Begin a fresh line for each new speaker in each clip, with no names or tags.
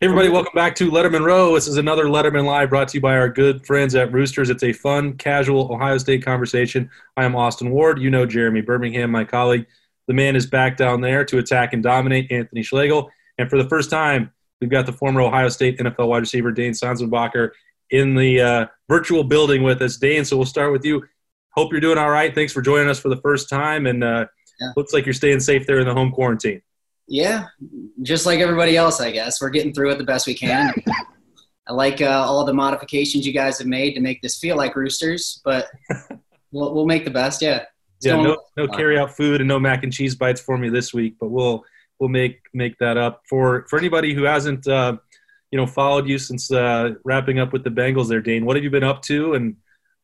Hey everybody, welcome back to Letterman Row. This is another Letterman Live brought to you by our good friends at Roosters. It's a fun, casual Ohio State conversation. I am Austin Ward. You know Jeremy Birmingham, my colleague. The man is back down there to attack and dominate Anthony Schlegel. And for the first time, we've got the former Ohio State NFL wide receiver Dane Sanzenbacher in the uh, virtual building with us. Dane, so we'll start with you. Hope you're doing all right. Thanks for joining us for the first time. And uh, yeah. looks like you're staying safe there in the home quarantine.
Yeah, just like everybody else, I guess. We're getting through it the best we can. I like uh, all the modifications you guys have made to make this feel like roosters, but we'll, we'll make the best. Yeah.
yeah. No, no carry out food and no mac and cheese bites for me this week, but we'll we'll make make that up for for anybody who hasn't uh, you know followed you since uh, wrapping up with the Bengals. There, Dane. What have you been up to, and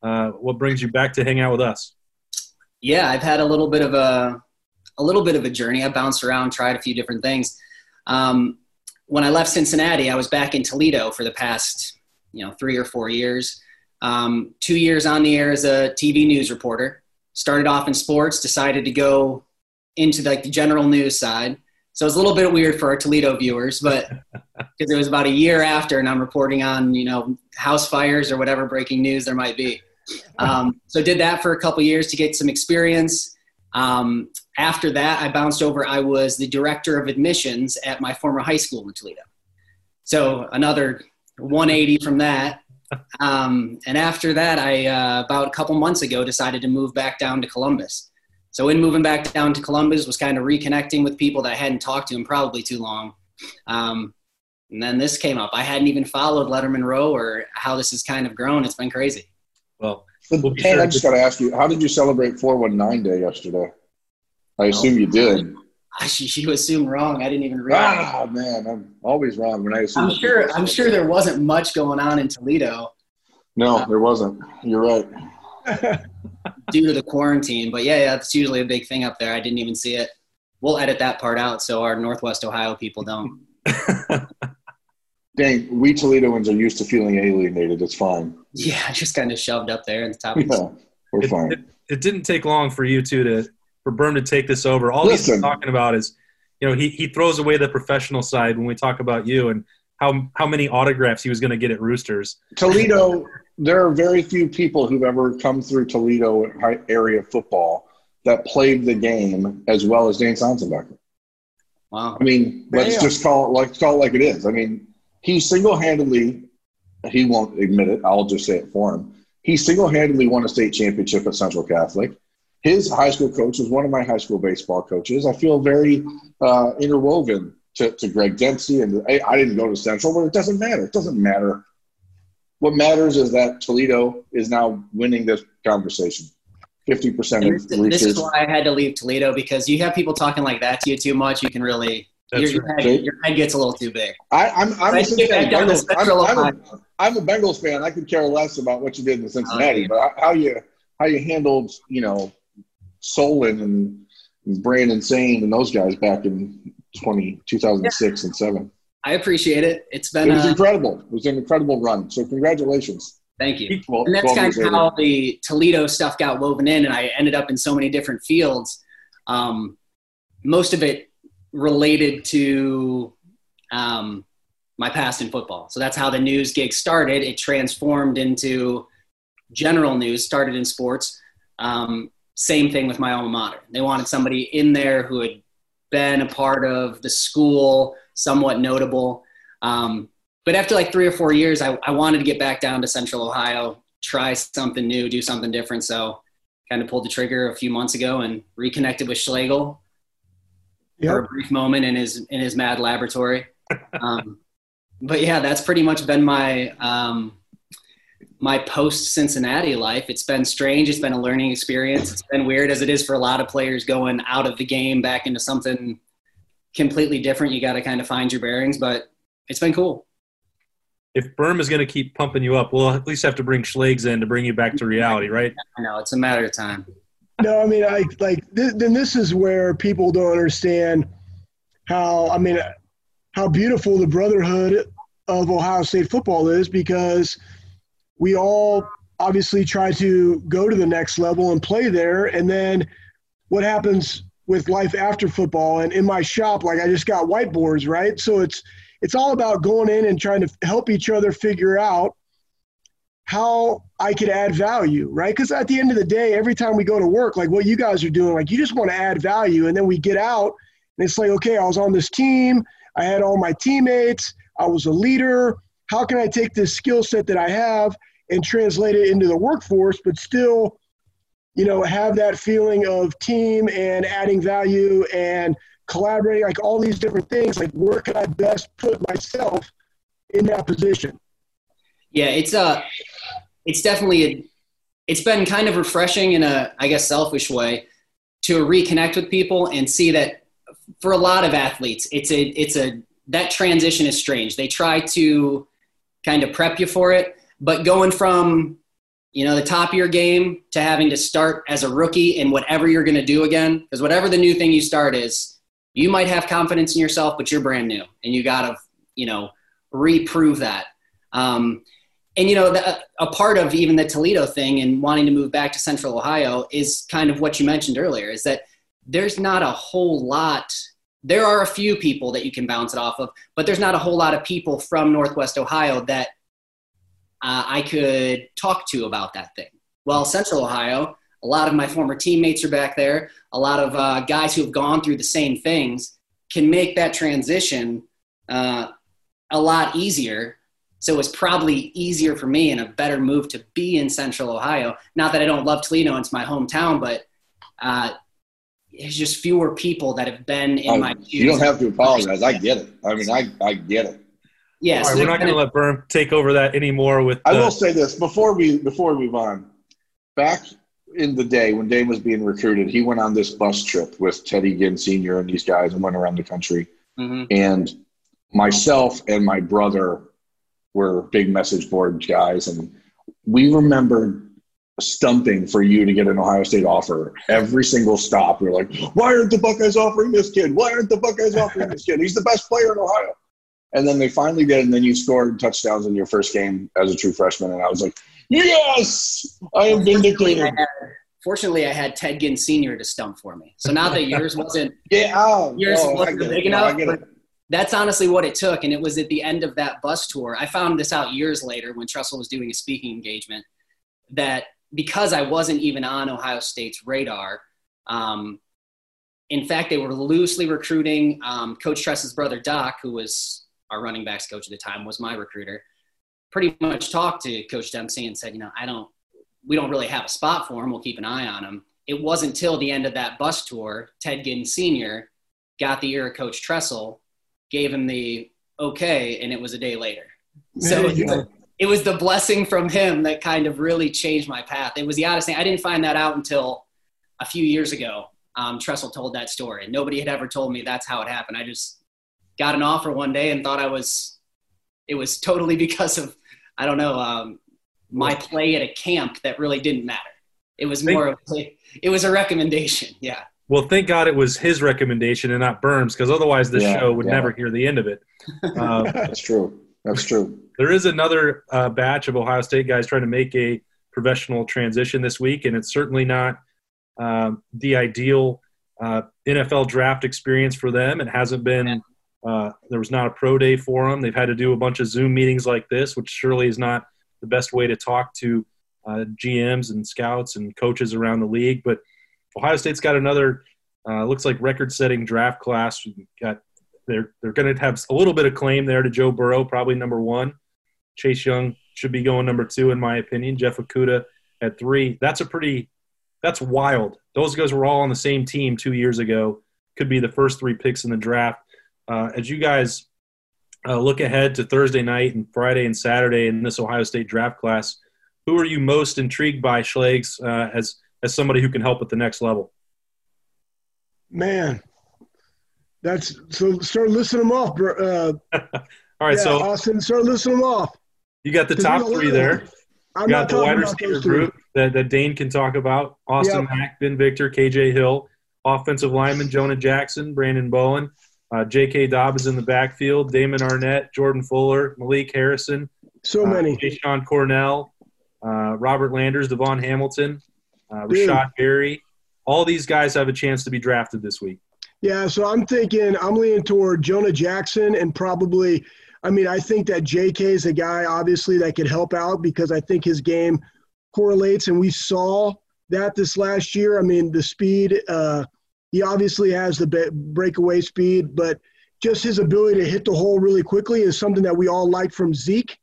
uh, what brings you back to hang out with us?
Yeah, I've had a little bit of a a little bit of a journey. I bounced around, tried a few different things. Um, when I left Cincinnati, I was back in Toledo for the past, you know, three or four years. Um, two years on the air as a TV news reporter. Started off in sports, decided to go into like the general news side. So it's a little bit weird for our Toledo viewers, but because it was about a year after, and I'm reporting on you know house fires or whatever breaking news there might be. Um, so did that for a couple years to get some experience. Um, after that, I bounced over. I was the director of admissions at my former high school in Toledo. So another 180 from that. Um, and after that, I uh, about a couple months ago decided to move back down to Columbus. So in moving back down to Columbus was kind of reconnecting with people that I hadn't talked to in probably too long. Um, and then this came up. I hadn't even followed Letterman Row or how this has kind of grown. It's been crazy.
Well,
we'll sure I just got to ask you, how did you celebrate 419 Day yesterday? I assume you did.
You assume wrong. I didn't even realize.
Ah, man, I'm always wrong when I assume.
I'm sure. I'm sure there wasn't much going on in Toledo.
No, uh, there wasn't. You're right.
due to the quarantine, but yeah, yeah, that's usually a big thing up there. I didn't even see it. We'll edit that part out so our Northwest Ohio people don't.
Dang, we Toledoans are used to feeling alienated. It's fine.
Yeah, just kind of shoved up there in the top.
Yeah, we're
it,
fine.
It, it, didn't take long for you two to for Berm to take this over. All Listen. he's talking about is, you know, he, he throws away the professional side when we talk about you and how how many autographs he was going to get at Roosters.
Toledo, there are very few people who've ever come through Toledo area football that played the game as well as Dane Sanzenbacher.
Wow.
I mean, let's just call it like call it like it is. I mean, he single-handedly he won't admit it. I'll just say it for him. He single-handedly won a state championship at Central Catholic his high school coach was one of my high school baseball coaches. I feel very uh, interwoven to, to Greg Dempsey, and I, I, didn't go to Central, but it doesn't matter. It doesn't matter. What matters is that Toledo is now winning this conversation. Fifty percent
this, this is why I had to leave Toledo because you have people talking like that to you too much. You can really your, your, head, your, head, gets a little too big.
I, I'm I'm, a Bengals, I'm, I'm, a, I'm a Bengals fan. I could care less about what you did in Cincinnati, oh, yeah. but how you how you handled you know Solon and Brandon Saine and those guys back in 20, 2006 yeah. and 7.
I appreciate it. It's been
it was incredible. It was an incredible run. So congratulations.
Thank you. and that's kind of how the Toledo stuff got woven in, and I ended up in so many different fields. Um, most of it related to um, my past in football. So that's how the news gig started. It transformed into general news, started in sports. Um, same thing with my alma mater. They wanted somebody in there who had been a part of the school, somewhat notable. Um, but after like three or four years, I, I wanted to get back down to Central Ohio, try something new, do something different. So kind of pulled the trigger a few months ago and reconnected with Schlegel yep. for a brief moment in his in his mad laboratory. Um, but yeah, that's pretty much been my um, my post Cincinnati life. It's been strange. It's been a learning experience. It's been weird as it is for a lot of players going out of the game back into something completely different. You got to kind of find your bearings, but it's been cool.
If Berm is going to keep pumping you up, we'll at least have to bring Schlegs in to bring you back to reality, right?
I know it's a matter of time.
No, I mean, I like then this is where people don't understand how I mean how beautiful the brotherhood of Ohio State football is because – we all obviously try to go to the next level and play there. And then what happens with life after football? And in my shop, like I just got whiteboards, right? So it's it's all about going in and trying to help each other figure out how I could add value, right? Because at the end of the day, every time we go to work, like what you guys are doing, like you just want to add value. And then we get out and it's like, okay, I was on this team, I had all my teammates, I was a leader. How can I take this skill set that I have and translate it into the workforce, but still, you know, have that feeling of team and adding value and collaborating, like all these different things? Like, where can I best put myself in that position?
Yeah, it's a, uh, it's definitely a, it's been kind of refreshing in a, I guess, selfish way to reconnect with people and see that for a lot of athletes, it's a, it's a, that transition is strange. They try to kind of prep you for it, but going from, you know, the top of your game to having to start as a rookie in whatever you're going to do again, because whatever the new thing you start is, you might have confidence in yourself, but you're brand new and you got to, you know, reprove that. Um, and you know the, a part of even the toledo thing and wanting to move back to central ohio is kind of what you mentioned earlier is that there's not a whole lot there are a few people that you can bounce it off of but there's not a whole lot of people from northwest ohio that uh, i could talk to about that thing. Well central ohio a lot of my former teammates are back there. A lot of uh, guys who have gone through the same things can make that transition uh, a lot easier so it was probably easier for me and a better move to be in Central Ohio. Not that I don't love Toledo; it's my hometown, but uh, there's just fewer people that have been in oh, my.
You don't have to apologize. I get it. I mean, I I get it.
Yes, yeah, right, we're not going to let Berm take over that anymore. With
the- I will say this before we before we move on. Back in the day when Dane was being recruited, he went on this bus trip with Teddy Ginn Sr. and these guys and went around the country. Mm-hmm. And myself and my brother were big message board guys, and we remember stumping for you to get an Ohio State offer every single stop. We are like, why aren't the Buckeyes offering this kid? Why aren't the Buckeyes offering this kid? He's the best player in Ohio. And then they finally did, and then you scored touchdowns in your first game as a true freshman, and I was like, yes, I am vindicated.
Fortunately, I had Ted Ginn Sr. to stump for me. So now that yours wasn't
yeah, oh,
yours oh, wasn't big enough, no, that's honestly what it took. And it was at the end of that bus tour. I found this out years later when Tressel was doing a speaking engagement that because I wasn't even on Ohio State's radar, um, in fact, they were loosely recruiting um, Coach Tress's brother, Dick, who was our running backs coach at the time, was my recruiter. Pretty much talked to Coach Dempsey and said, you know, I don't, we don't really have a spot for him. We'll keep an eye on him. It wasn't until the end of that bus tour, Ted Ginn Sr. got the ear of Coach Tressel gave him the okay, and it was a day later. So it was the blessing from him that kind of really changed my path. It was the oddest thing. I didn't find that out until a few years ago. Um, Tressel told that story. And nobody had ever told me that's how it happened. I just got an offer one day and thought I was. It was totally because of I don't know um, my play at a camp that really didn't matter. It was more of a, it was a recommendation. Yeah.
Well, thank God it was his recommendation and not Berm's, because otherwise this yeah, show would yeah. never hear the end of it.
Um, That's true. That's true.
There is another uh, batch of Ohio State guys trying to make a professional transition this week, and it's certainly not um, the ideal uh, NFL draft experience for them. It hasn't been. Uh, there was not a pro day for them. They've had to do a bunch of Zoom meetings like this, which surely is not the best way to talk to uh, GMs and scouts and coaches around the league. But Ohio State's got another uh, looks like record-setting draft class. We've got they're they're going to have a little bit of claim there to Joe Burrow, probably number one. Chase Young should be going number two, in my opinion. Jeff Okudah at three. That's a pretty that's wild. Those guys were all on the same team two years ago. Could be the first three picks in the draft. Uh, as you guys uh, look ahead to Thursday night and Friday and Saturday in this Ohio State draft class, who are you most intrigued by, Schlegs, uh, as as somebody who can help at the next level?
Man, that's so. Start listing them off. Uh,
All right, yeah, so
Austin, start listing them off.
You got the top three there. I'm you got the wide receiver group that, that Dane can talk about. Austin yep. Mack, Ben Victor, KJ Hill, offensive lineman Jonah Jackson, Branden Bowen, uh, J.K. Dobbins in the backfield, Damon Arnette, Jordan Fuller, Malik Harrison,
so many,
uh, Sean Cornell, uh, Robert Landers, Davon Hamilton, uh, Rashod Berry. All these guys have a chance to be drafted this week.
Yeah, so I'm thinking I'm leaning toward Jonah Jackson and probably. I mean, I think that J.K. is a guy obviously that could help out because I think his game correlates, and we saw that this last year. I mean, the speed. Uh, he obviously has the breakaway speed, but just his ability to hit the hole really quickly is something that we all like from Zeke.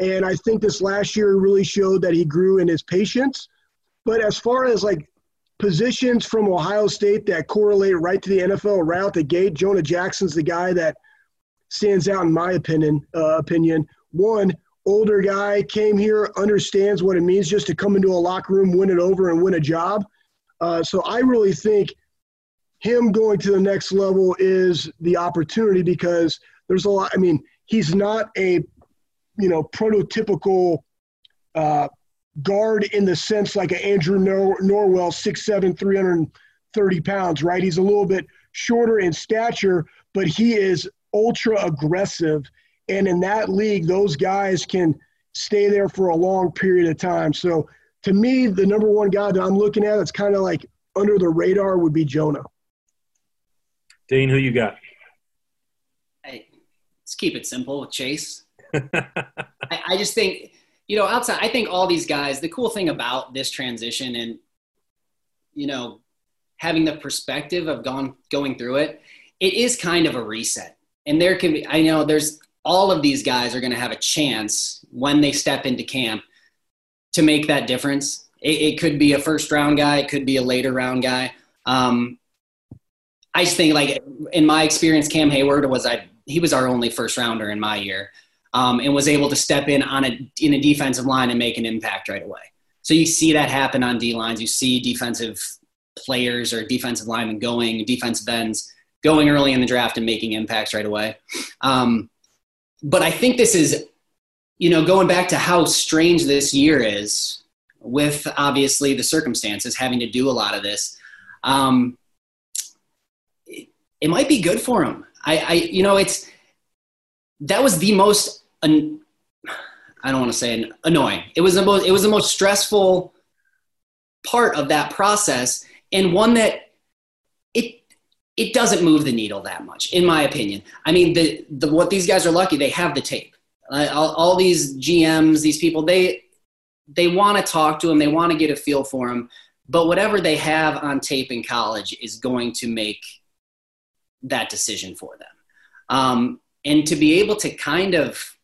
And I think this last year really showed that he grew in his patience. But as far as like positions from Ohio State that correlate right to the NFL right out the gate, Jonah Jackson's the guy that stands out in my opinion. Uh, opinion one older guy came here, understands what it means just to come into a locker room, win it over, and win a job. Uh, so I really think him going to the next level is the opportunity because there's a lot. I mean, he's not a you know prototypical uh, guard in the sense like an Andrew Nor- Norwell, 6'7", 330 pounds, right? He's a little bit shorter in stature, but he is ultra aggressive. And in that league, those guys can stay there for a long period of time. So to me, the number one guy that I'm looking at that's kind of like under the radar would be Jonah.
Dean, who you got?
Hey, let's keep it simple with Chase. I, I just think, you know, outside, I think all these guys, the cool thing about this transition and, you know, having the perspective of gone, going through it, it is kind of a reset. And there can be, I know there's all of these guys are going to have a chance when they step into camp to make that difference. It, it could be a first round guy, it could be a later round guy. Um, I just think like in my experience, Cam Heyward was I he was our only first rounder in my year um, and was able to step in on a in a defensive line and make an impact right away. So you see that happen on D lines. You see defensive players or defensive linemen going, defensive ends going early in the draft and making impacts right away. Um, but I think this is, you know, going back to how strange this year is with obviously the circumstances having to do a lot of this. Um, it, it might be good for him. I, I, you know, it's that was the most an, I don't want to say annoying. It was the most it was the most stressful part of that process and one that it it doesn't move the needle that much in my opinion. I mean the the what these guys are lucky they have the tape. Uh, all, all these GMs, these people they they want to talk to him, they want to get a feel for him, but whatever they have on tape in college is going to make that decision for them. Um, and to be able to kind of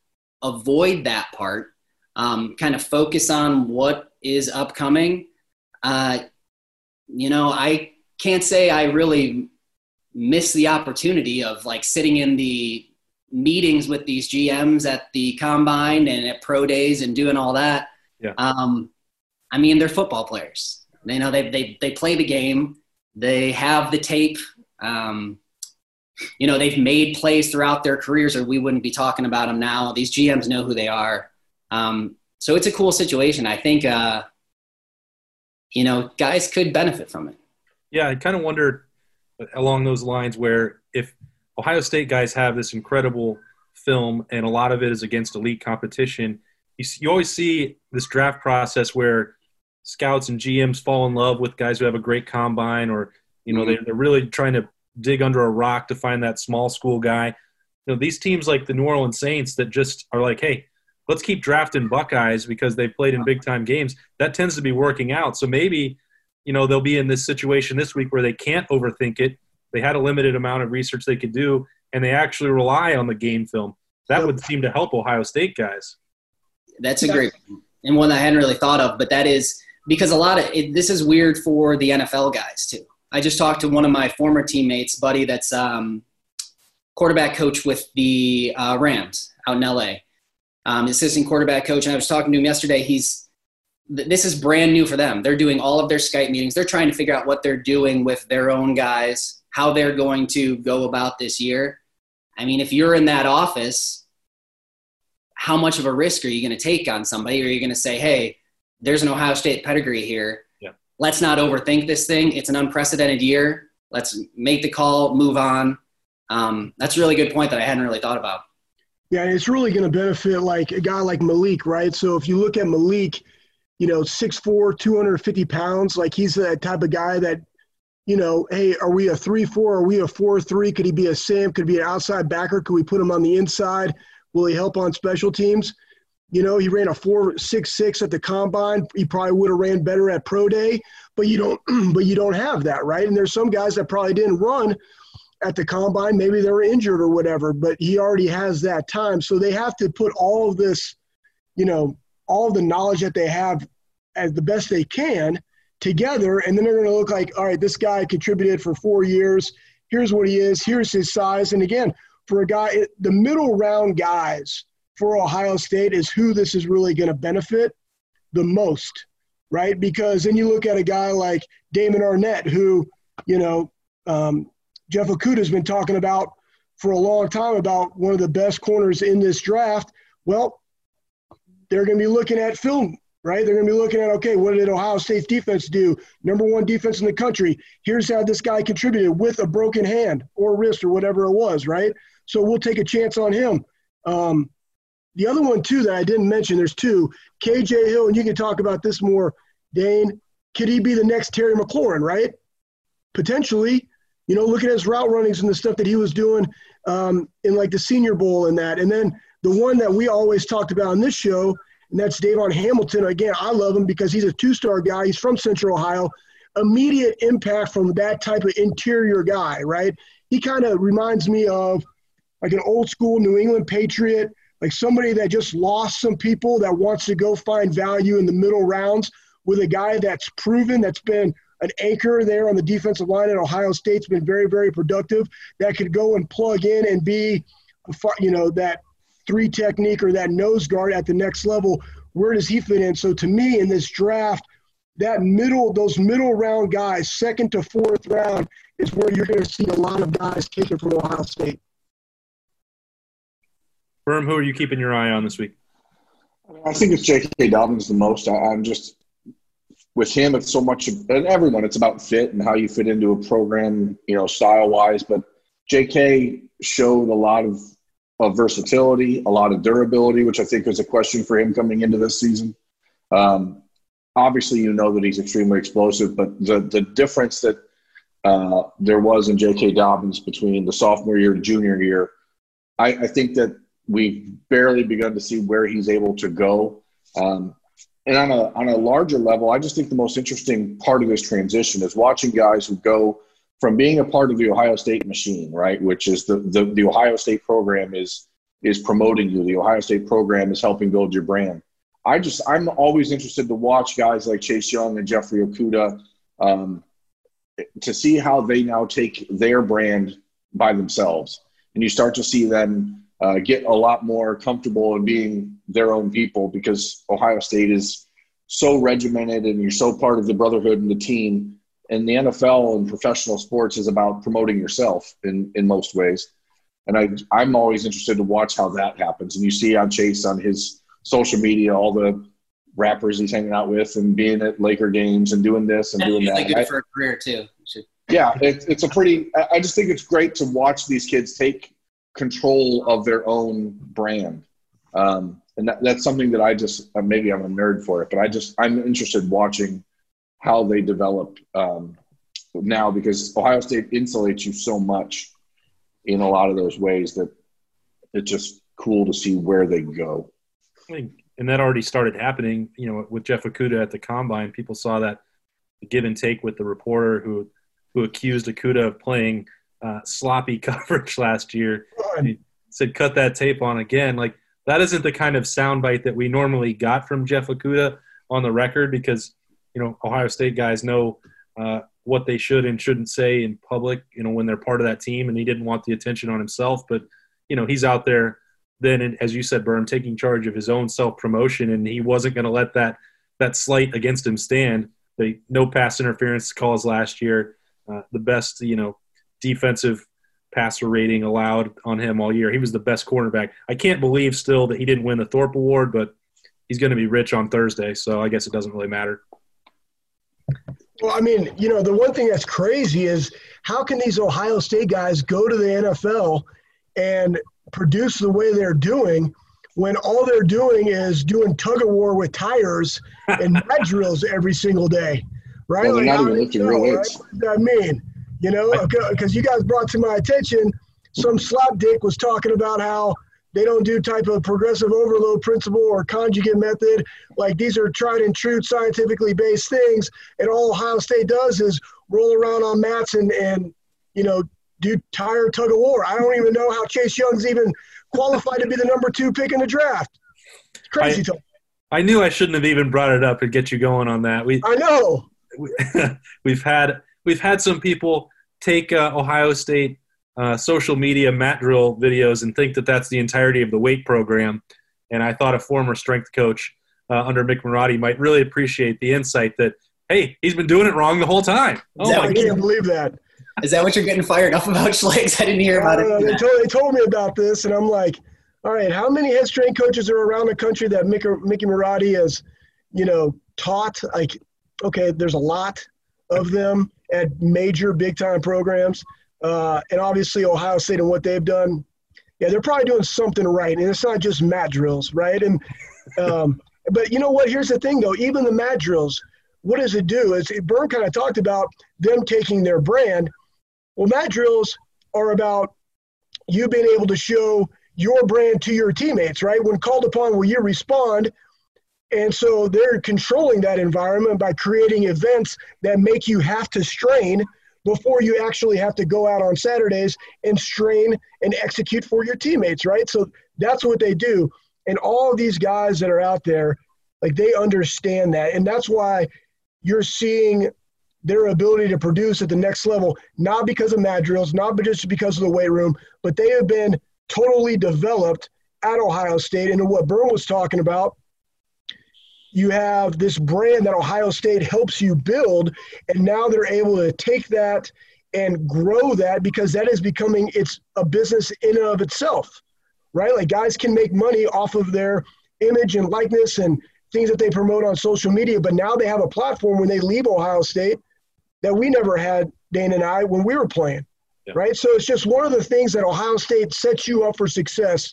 avoid that part, um, kind of focus on what is upcoming. Uh, you know, I can't say I really miss the opportunity of like sitting in the meetings with these GMs at the combine and at pro days and doing all that.
Yeah.
Um, I mean, they're football players. They know they, they, they play the game. They have the tape. Um, you know they've made plays throughout their careers or we wouldn't be talking about them now. These gms know who they are. Um, so it's a cool situation. I think uh, you know guys could benefit from it.
Yeah i kind of wondered along those lines where if ohio state guys have this incredible film and a lot of it is against elite competition you, you always see this draft process where scouts and gms fall in love with guys who have a great combine or you know mm-hmm. they, they're really trying to dig under a rock to find that small school guy. You know, these teams like the New Orleans Saints that just are like, hey, let's keep drafting Buckeyes because they've played in big time games. That tends to be working out. So maybe, you know, they'll be in this situation this week where they can't overthink it. They had a limited amount of research they could do, and they actually rely on the game film. That would seem to help Ohio State guys.
That's a great and one I hadn't really thought of, but that is because a lot of it, this is weird for the NFL guys too. I just talked to one of my former teammates, buddy, that's um, quarterback coach with the uh, Rams out in LA, um, assistant quarterback coach. And I was talking to him yesterday. He's this is brand new for them. They're doing all of their Skype meetings. They're trying to figure out what they're doing with their own guys, how they're going to go about this year. I mean, if you're in that office, how much of a risk are you going to take on somebody? Or are you going to say, hey, there's an Ohio State pedigree here let's not overthink this thing. It's an unprecedented year. Let's make the call, move on. Um, that's a really good point that I hadn't really thought about.
Yeah, it's really going to benefit like a guy like Malik, right? So if you look at Malik, you know, 6'4", 250 pounds, like he's that type of guy that you know, hey, are we a three-four? Are we a four-three? Could he be a Sam? Could he be an outside backer? Could we put him on the inside? Will he help on special teams? You know, he ran a four six six at the combine. He probably would have ran better at pro day, but you don't but you don't have that, right? And there's some guys that probably didn't run at the combine. Maybe they were injured or whatever, but he already has that time. So they have to put all of this, you know, all the knowledge that they have as the best they can together, and then they're going to look like, all right, this guy contributed for four years. Here's what he is. Here's his size. And again, for a guy, the middle round guys for Ohio State is who this is really going to benefit the most, right? Because then you look at a guy like Damon Arnette, who, you know, um, Jeff Okudah has been talking about for a long time about one of the best corners in this draft. Well, they're going to be looking at film, right? They're going to be looking at, okay, what did Ohio State's defense do? Number one defense in the country. Here's how this guy contributed with a broken hand or wrist or whatever it was, right? So we'll take a chance on him. Um, the other one, too, that I didn't mention, there's two. KJ Hill, and you can talk about this more, Dane. Could he be the next Terry McLaurin, right? Potentially. You know, look at his route runnings and the stuff that he was doing um, in like the Senior Bowl and that. And then the one that we always talked about on this show, and that's Davon Hamilton. Again, I love him because he's a two star guy. He's from Central Ohio. Immediate impact from that type of interior guy, right? He kind of reminds me of like an old school New England Patriot, like somebody that just lost some people that wants to go find value in the middle rounds with a guy that's proven, that's been an anchor there on the defensive line at Ohio State's been very, very productive. That could go and plug in and be, you know, that three technique or that nose guard at the next level. Where does he fit in? So to me, in this draft, that middle, those middle round guys, second to fourth round, is where you're going to see a lot of guys taken from Ohio State.
Berm, who are you keeping your eye on this week?
I think it's J.K. Dobbins the most. I, am just with him, it's so much, and everyone, it's about fit and how you fit into a program, you know, style wise. But J.K. showed a lot of, of versatility, a lot of durability, which I think was a question for him coming into this season. Um, obviously, you know that he's extremely explosive, but the the difference that uh, there was in J.K. Dobbins between the sophomore year and junior year, I, I think that we've barely begun to see where he's able to go. Um, and on a on a larger level, I just think the most interesting part of this transition is watching guys who go from being a part of the Ohio State machine, right, which is the the, the Ohio State program is is promoting you. The Ohio State program is helping build your brand. I just I'm always interested to watch guys like Chase Young and Jeffrey Okudah um, to see how they now take their brand by themselves, and you start to see them uh, get a lot more comfortable in being their own people because Ohio State is so regimented and you're so part of the brotherhood and the team. And the NFL and professional sports is about promoting yourself in, in most ways. And I, I'm always interested to watch how that happens. And you see on Chase on his social media all the rappers he's hanging out with and being at Laker games and doing this and doing that.
Good for a career too.
Yeah, it, it's a pretty. I just think it's great to watch these kids take control of their own brand. Um, and that, that's something that I just uh, maybe I'm a nerd for it, but I just I'm interested watching how they develop um, now because Ohio State insulates you so much in a lot of those ways that it's just cool to see where they go.
And that already started happening, you know, with Jeff Okudah at the combine. People saw that give and take with the reporter who who accused Okudah of playing uh, sloppy coverage last year. Said, "Cut that tape on again." Like that isn't the kind of soundbite that we normally got from Jeff Okudah on the record because you know Ohio State guys know uh, what they should and shouldn't say in public. You know when they're part of that team, and he didn't want the attention on himself, but you know he's out there then, as you said, Berm, taking charge of his own self promotion, and he wasn't going to let that that slight against him stand. The no pass interference calls last year, uh, the best you know defensive passer rating allowed on him all year. He was the best cornerback. I can't believe still that he didn't win the Thorpe Award, but he's going to be rich on Thursday, so I guess it doesn't really matter.
Well, I mean, you know, the one thing that's crazy is how can these Ohio State guys go to the NFL and produce the way they're doing when all they're doing is doing tug of war with tires and mat drills every single day? right?
Well, they're
like,
not even lifting real weights.
Right? What does that mean? You know, because you guys brought to my attention some slapdick was talking about how they don't do type of progressive overload principle or conjugate method. Like these are tried and true scientifically based things, and all Ohio State does is roll around on mats and and you know do tire tug of war. I don't even know how Chase Young's even qualified to be the number two pick in the draft. It's crazy
I,
talk.
I knew I shouldn't have even brought it up to get you going on that. We
I know.
We, have had we've had some people take uh, Ohio State uh, social media mat drill videos and think that that's the entirety of the weight program. And I thought a former strength coach uh, under Mick Marotti might really appreciate the insight that hey, he's been doing it wrong the whole time.
Oh my I can't believe that.
Is that what you're getting fired up about, Schlegs? I didn't hear about it.
They told, they told me about this, and I'm like, all right, how many head strength coaches are around the country that Mickey, Mickey Marotti has, you know, taught? Like, okay, there's a lot of them at major big time programs. Uh, and obviously, Ohio State and what they've done, yeah, they're probably doing something right. And it's not just mat drills, right? And, um, but you know what? Here's the thing, though. Even the mat drills, what does it do? Is Berm kind of talked about them taking their brand. Well, mat drills are about you being able to show your brand to your teammates, right? When called upon, will you respond? And so they're controlling that environment by creating events that make you have to strain before you actually have to go out on Saturdays and strain and execute for your teammates, right? So that's what they do. And all these guys that are out there, like they understand that. And that's why you're seeing their ability to produce at the next level, not because of mat drills, not just because of the weight room, but they have been totally developed at Ohio State. And what Berm was talking about, you have this brand that Ohio State helps you build, and now they're able to take that and grow that because that is becoming it's a business in and of itself, right? Like guys can make money off of their image and likeness and things that they promote on social media, but now they have a platform when they leave Ohio State that we never had, Dane and I, when we were playing, yeah. right? So it's just one of the things that Ohio State sets you up for success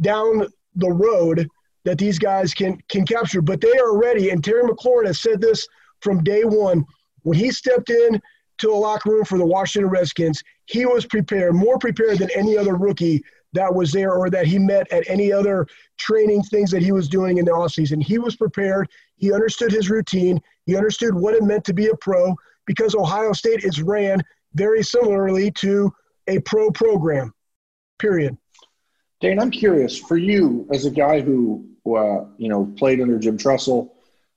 down the road that these guys can can capture. But they are ready, and Terry McLaurin has said this from day one. When he stepped in to the locker room for the Washington Redskins, he was prepared, more prepared than any other rookie that was there or that he met at any other training things that he was doing in the offseason. He was prepared. He understood his routine. He understood what it meant to be a pro because Ohio State is ran very similarly to a pro program, period.
Dane, I'm curious for you as a guy who uh, you know, played under Jim Tressel,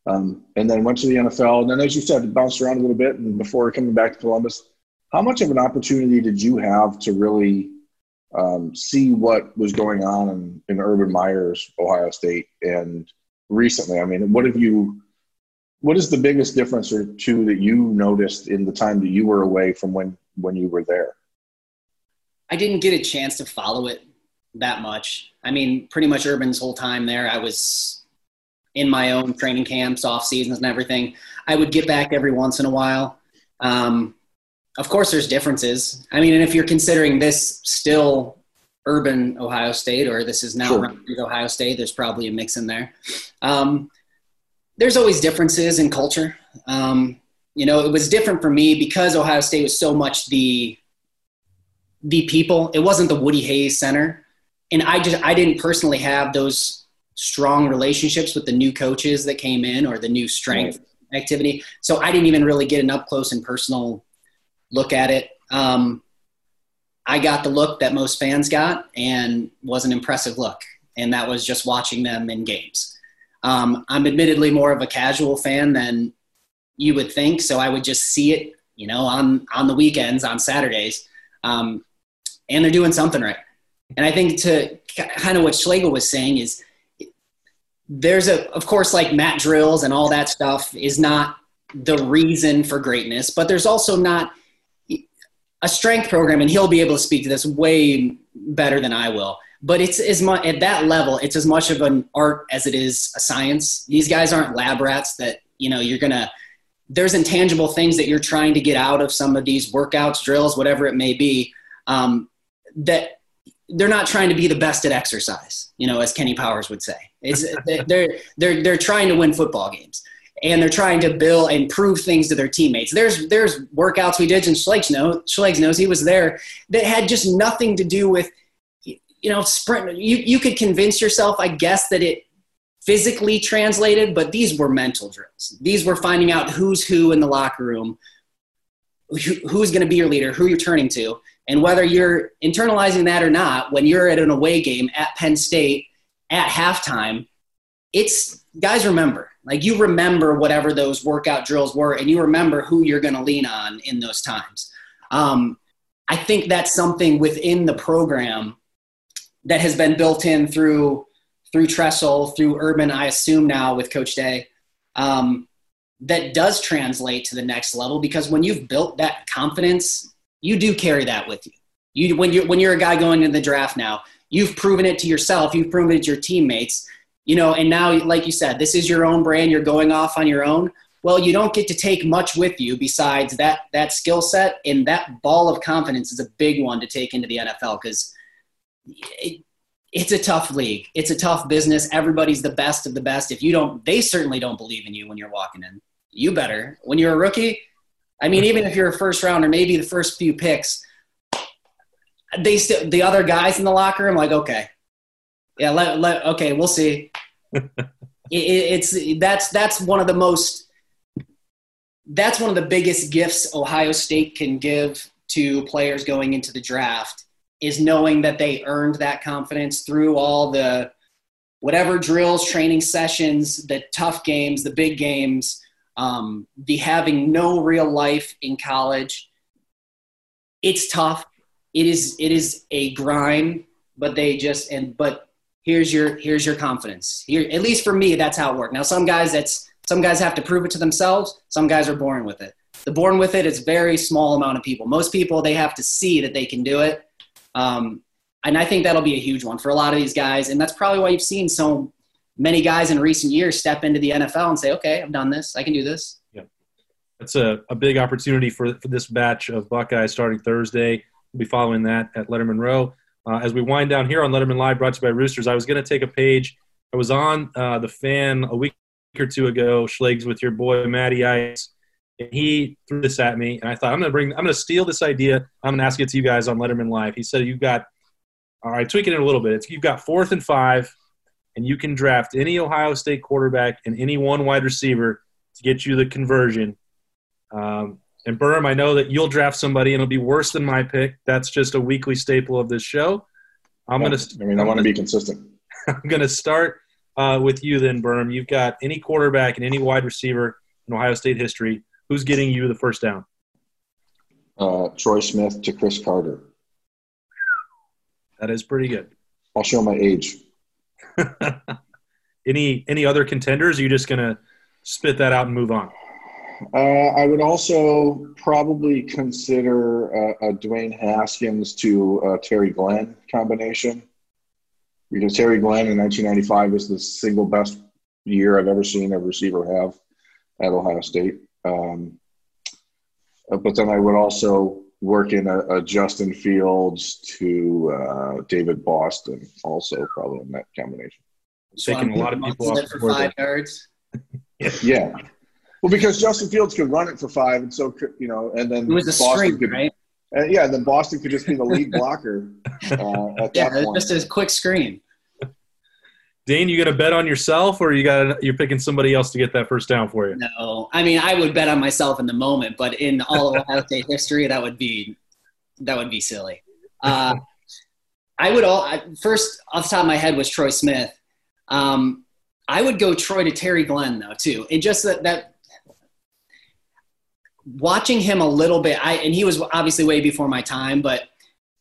um, and then went to the NFL. And then, as you said, bounced around a little bit, and before coming back to Columbus, how much of an opportunity did you have to really um, see what was going on in, in Urban Meyer's Ohio State and recently? I mean, what have you? What is the biggest difference or two that you noticed in the time that you were away from when when you were there?
I didn't get a chance to follow it that much. I mean, pretty much Urban's whole time there, I was in my own training camps, off seasons, and everything. I would get back every once in a while. Um, of course, there's differences. I mean, and if you're considering this still urban Ohio State, or this is now sure. Ohio State, there's probably a mix in there. Um, there's always differences in culture. Um, you know, it was different for me because Ohio State was so much the the people. It wasn't the Woody Hayes Center and I just I didn't personally have those strong relationships with the new coaches that came in or the new strength right. activity. So I didn't even really get an up close and personal look at it. Um, I got the look that most fans got, and was an impressive look, and that was just watching them in games. Um, I'm admittedly more of a casual fan than you would think, so I would just see it, you know, on on the weekends, on Saturdays, um, and they're doing something right. And I think to kind of what Schlegel was saying is there's a, of course, like mat drills and all that stuff is not the reason for greatness, but there's also not a strength program, and he'll be able to speak to this way better than I will. But it's as much at that level, it's as much of an art as it is a science. These guys aren't lab rats that you know you're gonna. There's intangible things that you're trying to get out of some of these workouts, drills, whatever it may be, um, that they're not trying to be the best at exercise, you know, as Kenny Powers would say. It's, they're, they're, they're trying to win football games. and they're trying to build and prove things to their teammates. There's there's workouts we did, and Schlegs knows, Schlegs knows he was there that had just nothing to do with you know sprint. You you could convince yourself, I guess, that it physically translated, but these were mental drills. These were finding out who's who in the locker room, who's going to be your leader, who you're turning to, and whether you're internalizing that or not. When you're at an away game at Penn State at halftime, it's guys remember like you remember whatever those workout drills were, and you remember who you're going to lean on in those times. Um, I think that's something within the program that has been built in through through Tressel, through Urban. I assume now with Coach Day, um, that does translate to the next level because when you've built that confidence, you do carry that with you. You when you when you're a guy going into the draft now, you've proven it to yourself, you've proven it to your teammates you know, and now, like you said, this is your own brand. You're going off on your own. Well, you don't get to take much with you besides that that skill set, and that ball of confidence is a big one to take into the NFL because it, it's a tough league. It's a tough business. Everybody's the best of the best. If you don't, they certainly don't believe in you when you're walking in. You better. When you're a rookie, I mean, even if you're a first rounder, maybe the first few picks, they still the other guys in the locker room like, okay, yeah, let, let okay, we'll see. it, it's that's that's one of the most that's one of the biggest gifts Ohio State can give to players going into the draft is knowing that they earned that confidence through all the whatever drills, training sessions, the tough games, the big games, um, the having no real life in college. It's tough. It is it is a grind, but they just and but here's your here's your confidence. Here at least for me that's how it worked. Now some guys that's some guys have to prove it to themselves. Some guys are born with it. The born with it is very small amount of people. Most people they have to see that they can do it. Um, and i think that'll be a huge one for a lot of these guys. And that's probably why you've seen so many guys in recent years step into the nfl and say okay i've done this i can do this
yeah that's a, a big opportunity for, for this batch of buckeyes starting thursday we'll be following that at Letterman row uh, as we wind down here on Letterman Live, brought to you by Roosters, I was going to take a page. I was on uh, the fan a week or two ago, Schlegs, with your boy Matty Ice, and he threw this at me, and I thought I'm going to bring, I'm going to steal this idea. I'm going to ask it to you guys on Letterman Live. He said you've got, all right, tweaking it a little bit. It's, you've got fourth and five, and you can draft any Ohio State quarterback and any one wide receiver to get you the conversion. Um, and Berm, I know that you'll draft somebody and it'll be worse than my pick. That's just a weekly staple of this show. I'm yeah, gonna.
I mean, I want to be consistent.
I'm gonna start uh, with you then, Berm. You've got any quarterback and any wide receiver in Ohio State history. Who's getting you the first down?
Uh, Troy Smith to Cris Carter.
That is pretty good.
I'll show my age.
any any other contenders? Are you just gonna spit that out and move on?
Uh, I would also probably consider uh, a Dwayne Haskins to uh, Terry Glenn combination because Terry Glenn in 1995 is the single best year I've ever seen a receiver have at Ohio State. Um, uh, but then I would also work in a, a Justin Fields to uh, David Boston, also probably in that combination.
Taking a lot of people off
for five yards.
yeah. Well, because Justin Fields could run it for five, and so could you know, and then
it was a Boston string,
could,
right?
And yeah, then Boston could just be the lead blocker uh, at
yeah,
that point.
just a quick screen.
Dane, you got to bet on yourself, or you got you're picking somebody else to get that first down for you?
No, I mean I would bet on myself in the moment, but in all of Ohio State history, that would be that would be silly. Uh, I would all I, first off the top of my head was Troy Smith. Um, I would go Troy to Terry Glenn though too, and just that that watching him a little bit, I and he was obviously way before my time, but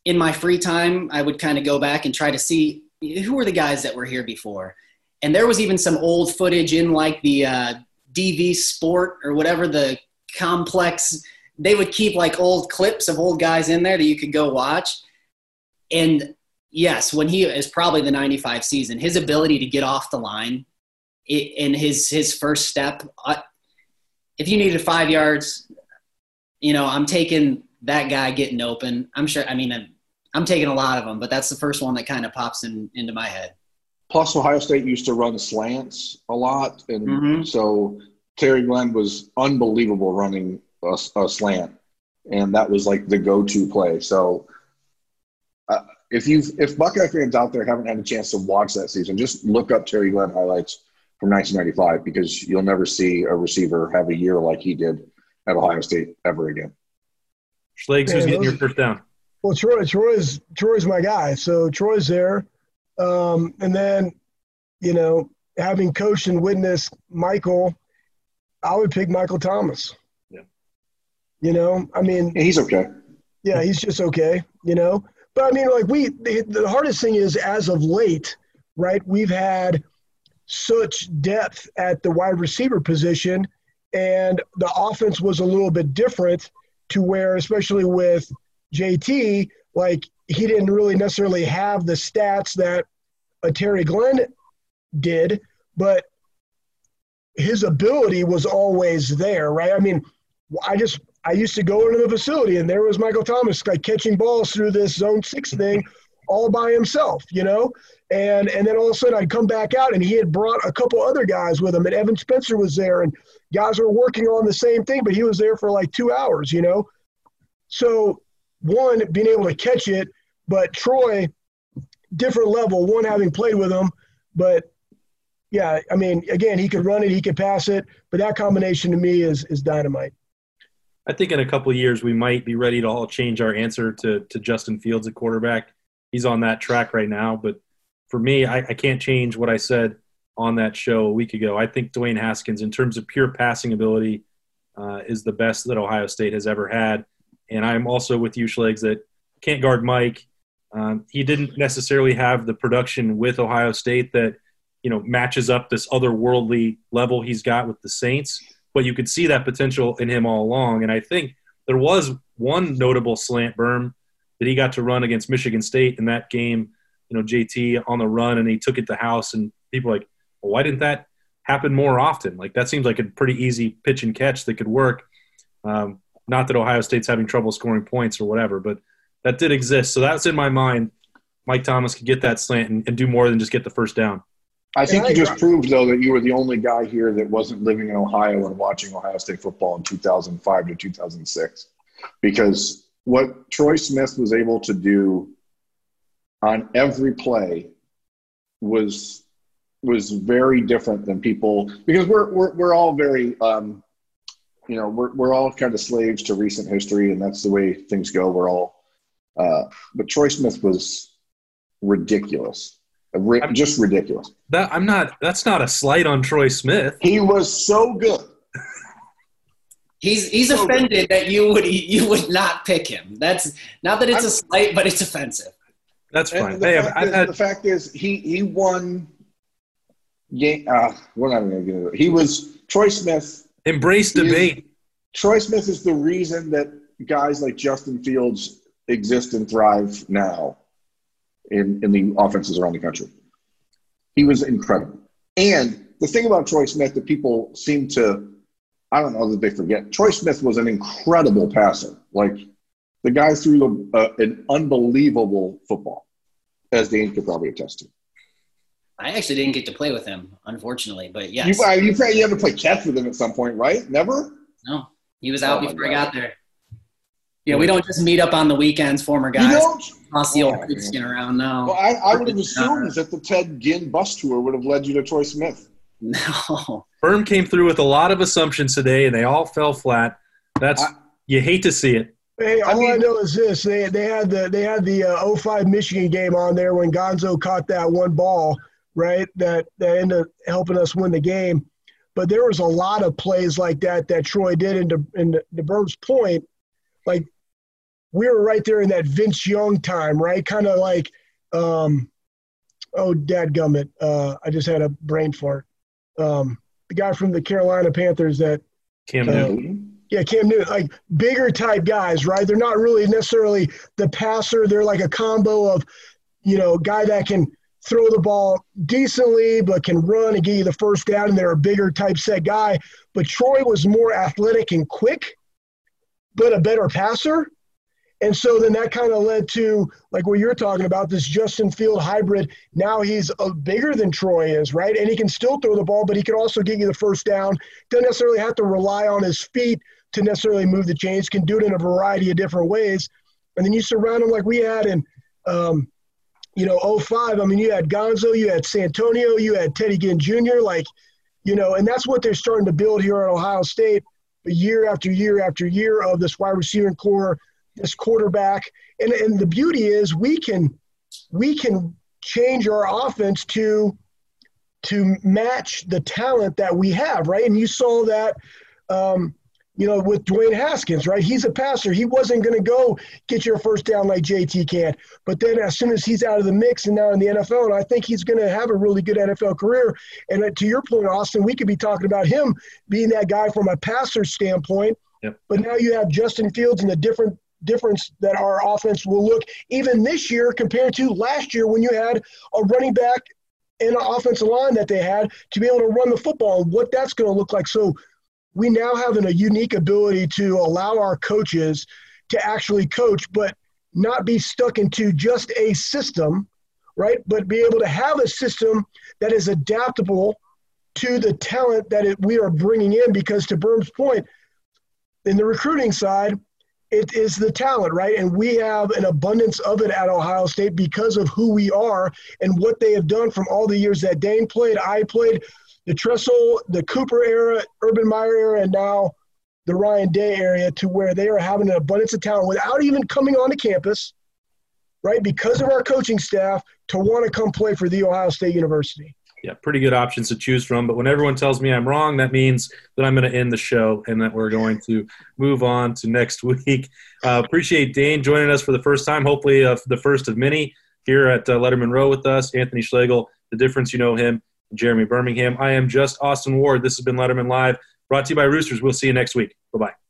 in my free time, I would kind of go back and try to see who were the guys that were here before. And there was even some old footage in like the uh, DV Sport or whatever the complex. They would keep like old clips of old guys in there that you could go watch. And yes, when he is probably the 95 season, his ability to get off the line in his his first step, if you needed five yards, you know, I'm taking that guy getting open. I'm sure. I mean, I'm, I'm taking a lot of them, but that's the first one that kind of pops in into my head.
Plus, Ohio State used to run slants a lot, and mm-hmm. so Terry Glenn was unbelievable running a, a slant, and that was like the go-to play. So, uh, if you if Buckeye fans out there haven't had a chance to watch that season, just look up Terry Glenn highlights from 1995 because you'll never see a receiver have a year like he did at Ohio State ever again.
Schlegs, who's getting your first down?
Well, Troy, Troy's Troy's my guy. So Troy's there, um, and then you know, having coached and witnessed Michael, I would pick Michael Thomas.
Yeah.
You know, I mean,
yeah, he's okay.
Yeah, he's just okay. You know, but I mean, like we, the, the hardest thing is as of late, right? We've had such depth at the wide receiver position, and the offense was a little bit different to where, especially with JT, like he didn't really necessarily have the stats that a Terry Glenn did, but his ability was always there, right? I mean, I just I used to go into the facility and there was Michael Thomas like catching balls through this zone six thing all by himself, you know? And and then all of a sudden I'd come back out and he had brought a couple other guys with him and Evan Spencer was there and guys were working on the same thing, but he was there for like two hours, you know? So one, being able to catch it, but Troy, different level, one having played with him, but yeah, I mean, again, he could run it, he could pass it, but that combination to me is is dynamite.
I think in a couple years we might be ready to all change our answer to to Justin Fields at quarterback. He's on that track right now, but for me, I, I can't change what I said on that show a week ago. I think Dwayne Haskins, in terms of pure passing ability, uh, is the best that Ohio State has ever had. And I'm also with you, Schlegs, that can't guard Mike. Um, he didn't necessarily have the production with Ohio State that you know matches up this otherworldly level he's got with the Saints. But you could see that potential in him all along, and I think there was one notable slant berm that he got to run against Michigan State in that game. You know, JT on the run, and he took it to house, and people like, well, why didn't that happen more often? Like that seems like a pretty easy pitch and catch that could work. Um, not that Ohio State's having trouble scoring points or whatever, but that did exist. So that's in my mind. Mike Thomas could get that slant and, and do more than just get the first down.
I think you just proved, though, that you were the only guy here that wasn't living in Ohio and watching Ohio State football in 2005 to 2006. Because what Troy Smith was able to do on every play was was very different than people because we're we're, we're all very um, you know we're, we're all kind of slaves to recent history and that's the way things go we're all uh, but Troy Smith was ridiculous just ridiculous.
That I'm not. That's not a slight on Troy Smith.
He was so good.
He's he's so offended good. that you would you would not pick him. That's not that it's I'm, a slight, but it's offensive.
That's fine.
The, hey, fact is, had, the fact is, he he won. Game. Uh, what am I going to get? it. He was Troy Smith.
Embrace debate. Is,
Troy Smith is the reason that guys like Justin Fields exist and thrive now in, in the offenses around the country. He was incredible. And the thing about Troy Smith that people seem to, I don't know that they forget, Troy Smith was an incredible passer. Like the guy threw uh, an unbelievable football, as Dane could probably attest to.
I actually didn't get to play with him, unfortunately, but yes.
You, you, you had to play catch with him at some point, right? Never?
No, he was out oh before I got there. Yeah, we don't just meet up on the weekends, former guys. You don't? Toss the old pigskin around now.
Well, I, I would have assumed that the Ted Ginn bus tour would have led you to Troy Smith.
No.
Berm came through with a lot of assumptions today, and they all fell flat. That's I, you hate to see it.
Hey, all I, mean, I, know is this: they they had the they had the uh, 05 Michigan game on there when Gonzo caught that one ball, right? That that ended up helping us win the game. But there was a lot of plays like that that Troy did. And to, and to Berm's point, like we were right there in that Vince Young time, right? Kind of like, um, oh, dadgummit. Uh, I just had a brain fart. Um, the guy from the Carolina Panthers that.
Cam uh, Newton.
Yeah, Cam Newton. Like bigger type guys, right? They're not really necessarily the passer. They're like a combo of, you know, guy that can throw the ball decently but can run and get you the first down and they're a bigger type set guy. But Troy was more athletic and quick, but a better passer And so then that kind of led to like what you're talking about, this Justin Field hybrid. Now he's a, bigger than Troy is, right? And he can still throw the ball, but he can also get you the first down. Doesn't necessarily have to rely on his feet to necessarily move the chains. Can do it in a variety of different ways. And then you surround him like we had in, um, you know, 05. I mean, you had Gonzo, you had Santonio, you had Teddy Ginn Jr. Like, you know, and that's what they're starting to build here at Ohio State. Year after year after year of this wide receiver corps – this quarterback. And, and the beauty is we can we can change our offense to to match the talent that we have, right? And you saw that um, you know, with Dwayne Haskins, right? He's a passer. He wasn't going to go get your first down like JT can. But then as soon as he's out of the mix and now in the NFL, and I think he's going to have a really good NFL career. And uh, to your point, Austin, we could be talking about him being that guy from a passer standpoint. Yep. But now you have Justin Fields and the different difference that our offense will look even this year compared to last year when you had a running back and an offensive line that they had to be able to run the football what that's going to look like. So we now have a unique ability to allow our coaches to actually coach, but not be stuck into just a system, right? But be able to have a system that is adaptable to the talent that it, we are bringing in. Because to Berm's point, in the recruiting side, it is the talent, right? And we have an abundance of it at Ohio State because of who we are and what they have done from all the years that Dane played, I played, the Tressel, the Cooper era, Urban Meyer era, and now the Ryan Day area to where they are having an abundance of talent without even coming onto campus, right? Because of our coaching staff to want to come play for the Ohio State University
yeah, pretty good options to choose from. But when everyone tells me I'm wrong, that means that I'm going to end the show and that we're going to move on to next week. Uh, appreciate Dane joining us for the first time, hopefully uh, the first of many here at uh, Lettermen Row with us. Anthony Schlegel, the difference you know him, Jeremy Birmingham. I am just Austin Ward. This has been Lettermen Live, brought to you by Roosters. We'll see you next week. Bye bye.